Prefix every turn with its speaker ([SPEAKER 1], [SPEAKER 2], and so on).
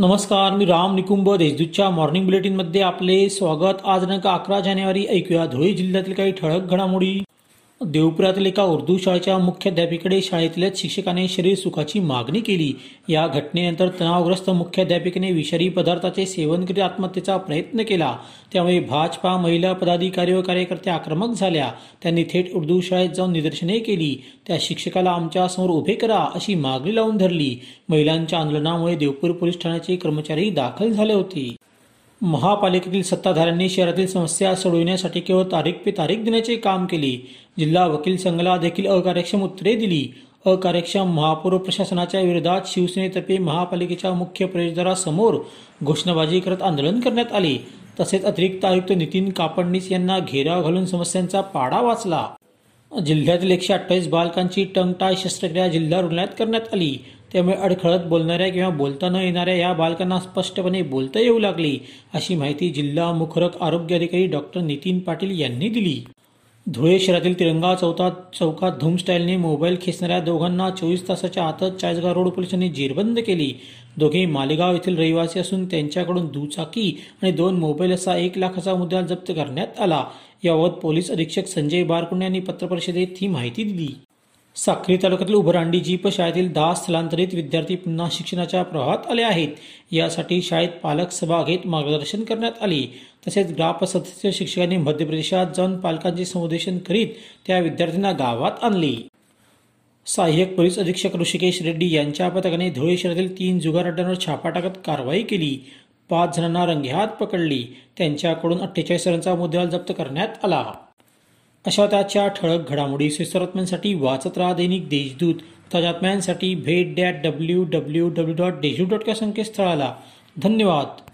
[SPEAKER 1] नमस्कार मी राम निकुंभ देशदूतच्या मॉर्निंग बुलेटिनमध्ये आपले स्वागत. आज दिनांक अकरा जानेवारी ऐकूया धुळे जिल्ह्यातील काही ठळक घडामोडी. देवपुरातील एका उर्दू शाळेच्या मुख्याध्यापिकेकडे शाळेतल्याच शिक्षकाने शरीर सुखाची मागणी केली. या घटनेनंतर तणावग्रस्त मुख्याध्यापिकेने विषारी पदार्थाचे सेवन करीत आत्महत्येचा प्रयत्न केला. त्यामुळे भाजपा महिला पदाधिकारी व कार्यकर्त्या आक्रमक झाल्या. त्यांनी थेट उर्दू शाळेत जाऊन निदर्शने केली. त्या शिक्षकाला आमच्यासमोर उभे करा अशी मागणी लावून धरली. महिलांच्या आंदोलनामुळे देवपूर पोलीस ठाण्याचे कर्मचारी दाखल झाले होते. महापालिकेतील सत्ताधाऱ्यांनी शहरातील समस्या सोडविण्यासाठी केवळ तारीख पे तारीख देण्याचे काम केले. जिल्हा वकील संघाला देखील अकार्यक्षम उत्तरे दिली. अकार्यक्षम महापौर प्रशासनाच्या विरोधात शिवसेनेतर्फे महापालिकेच्या मुख्य प्रवेशद्वारासमोर घोषणाबाजी करत आंदोलन करण्यात आले. तसेच अतिरिक्त आयुक्त नितीन कापडणीस यांना घेराव घालून समस्यांचा पाडा वाचला. जिल्ह्यातील एकशे अठ्ठावीस बालकांची टंगटाय शस्त्रक्रिया जिल्हा रुग्णालयात करण्यात आली. त्यामुळे अडखळत बोलणाऱ्या किंवा बोलता न येणाऱ्या या बालकांना स्पष्टपणे बोलता येऊ लागले अशी माहिती जिल्हा मुखरक आरोग्य अधिकारी डॉक्टर नितीन पाटील यांनी दिली. धुळे शहरातील तिरंगा चौकात चौकात धूम स्टाईलने मोबाईल खेचणाऱ्या दोघांना चोवीस तासाच्या आतच चाळीसगाव रोड पोलिसांनी जेरबंद केली. दोघे मालेगाव येथील रहिवासी असून त्यांच्याकडून दुचाकी आणि दोन मोबाईल असा एक लाखाचा मुद्दा जप्त करण्यात आला. याबाबत पोलीस अधीक्षक संजय बारकुंडे यांनी पत्रपरिषदेत ही माहिती दिली. साक्री तालुक्यातील उभरांडी जीप शाळेतील दहा स्थलांतरित विद्यार्थी पुन्हा शिक्षणाच्या प्रवाहात आले आहेत. यासाठी शाळेत पालक सभा घेत मार्गदर्शन करण्यात आले. तसेच ग्राप सदस्य शिक्षकांनी मध्य प्रदेशात जाऊन पालकांचे समुदेशन करीत त्या विद्यार्थ्यांना गावात आणले. सहाय्यक पोलीस अधीक्षक ऋषिकेश रेड्डी यांच्या पथकाने धुळे शहरातील तीन जुगार अड्ड्यांवर छापा टाकत कारवाई केली. पाच जणांना रंगेहात पकडली. त्यांच्याकडून अठ्ठेचाळीस रनचा मुद्देमाल जप्त करण्यात आला. अशा त्याच्या ठळक घडामोडी सुसरत्म्यांसाठी वाचत राहा दैनिक देशदूत. ताजात्म्यांसाठी भेट that W W W dot Deshdoot dot संकेतस्थळाला. धन्यवाद.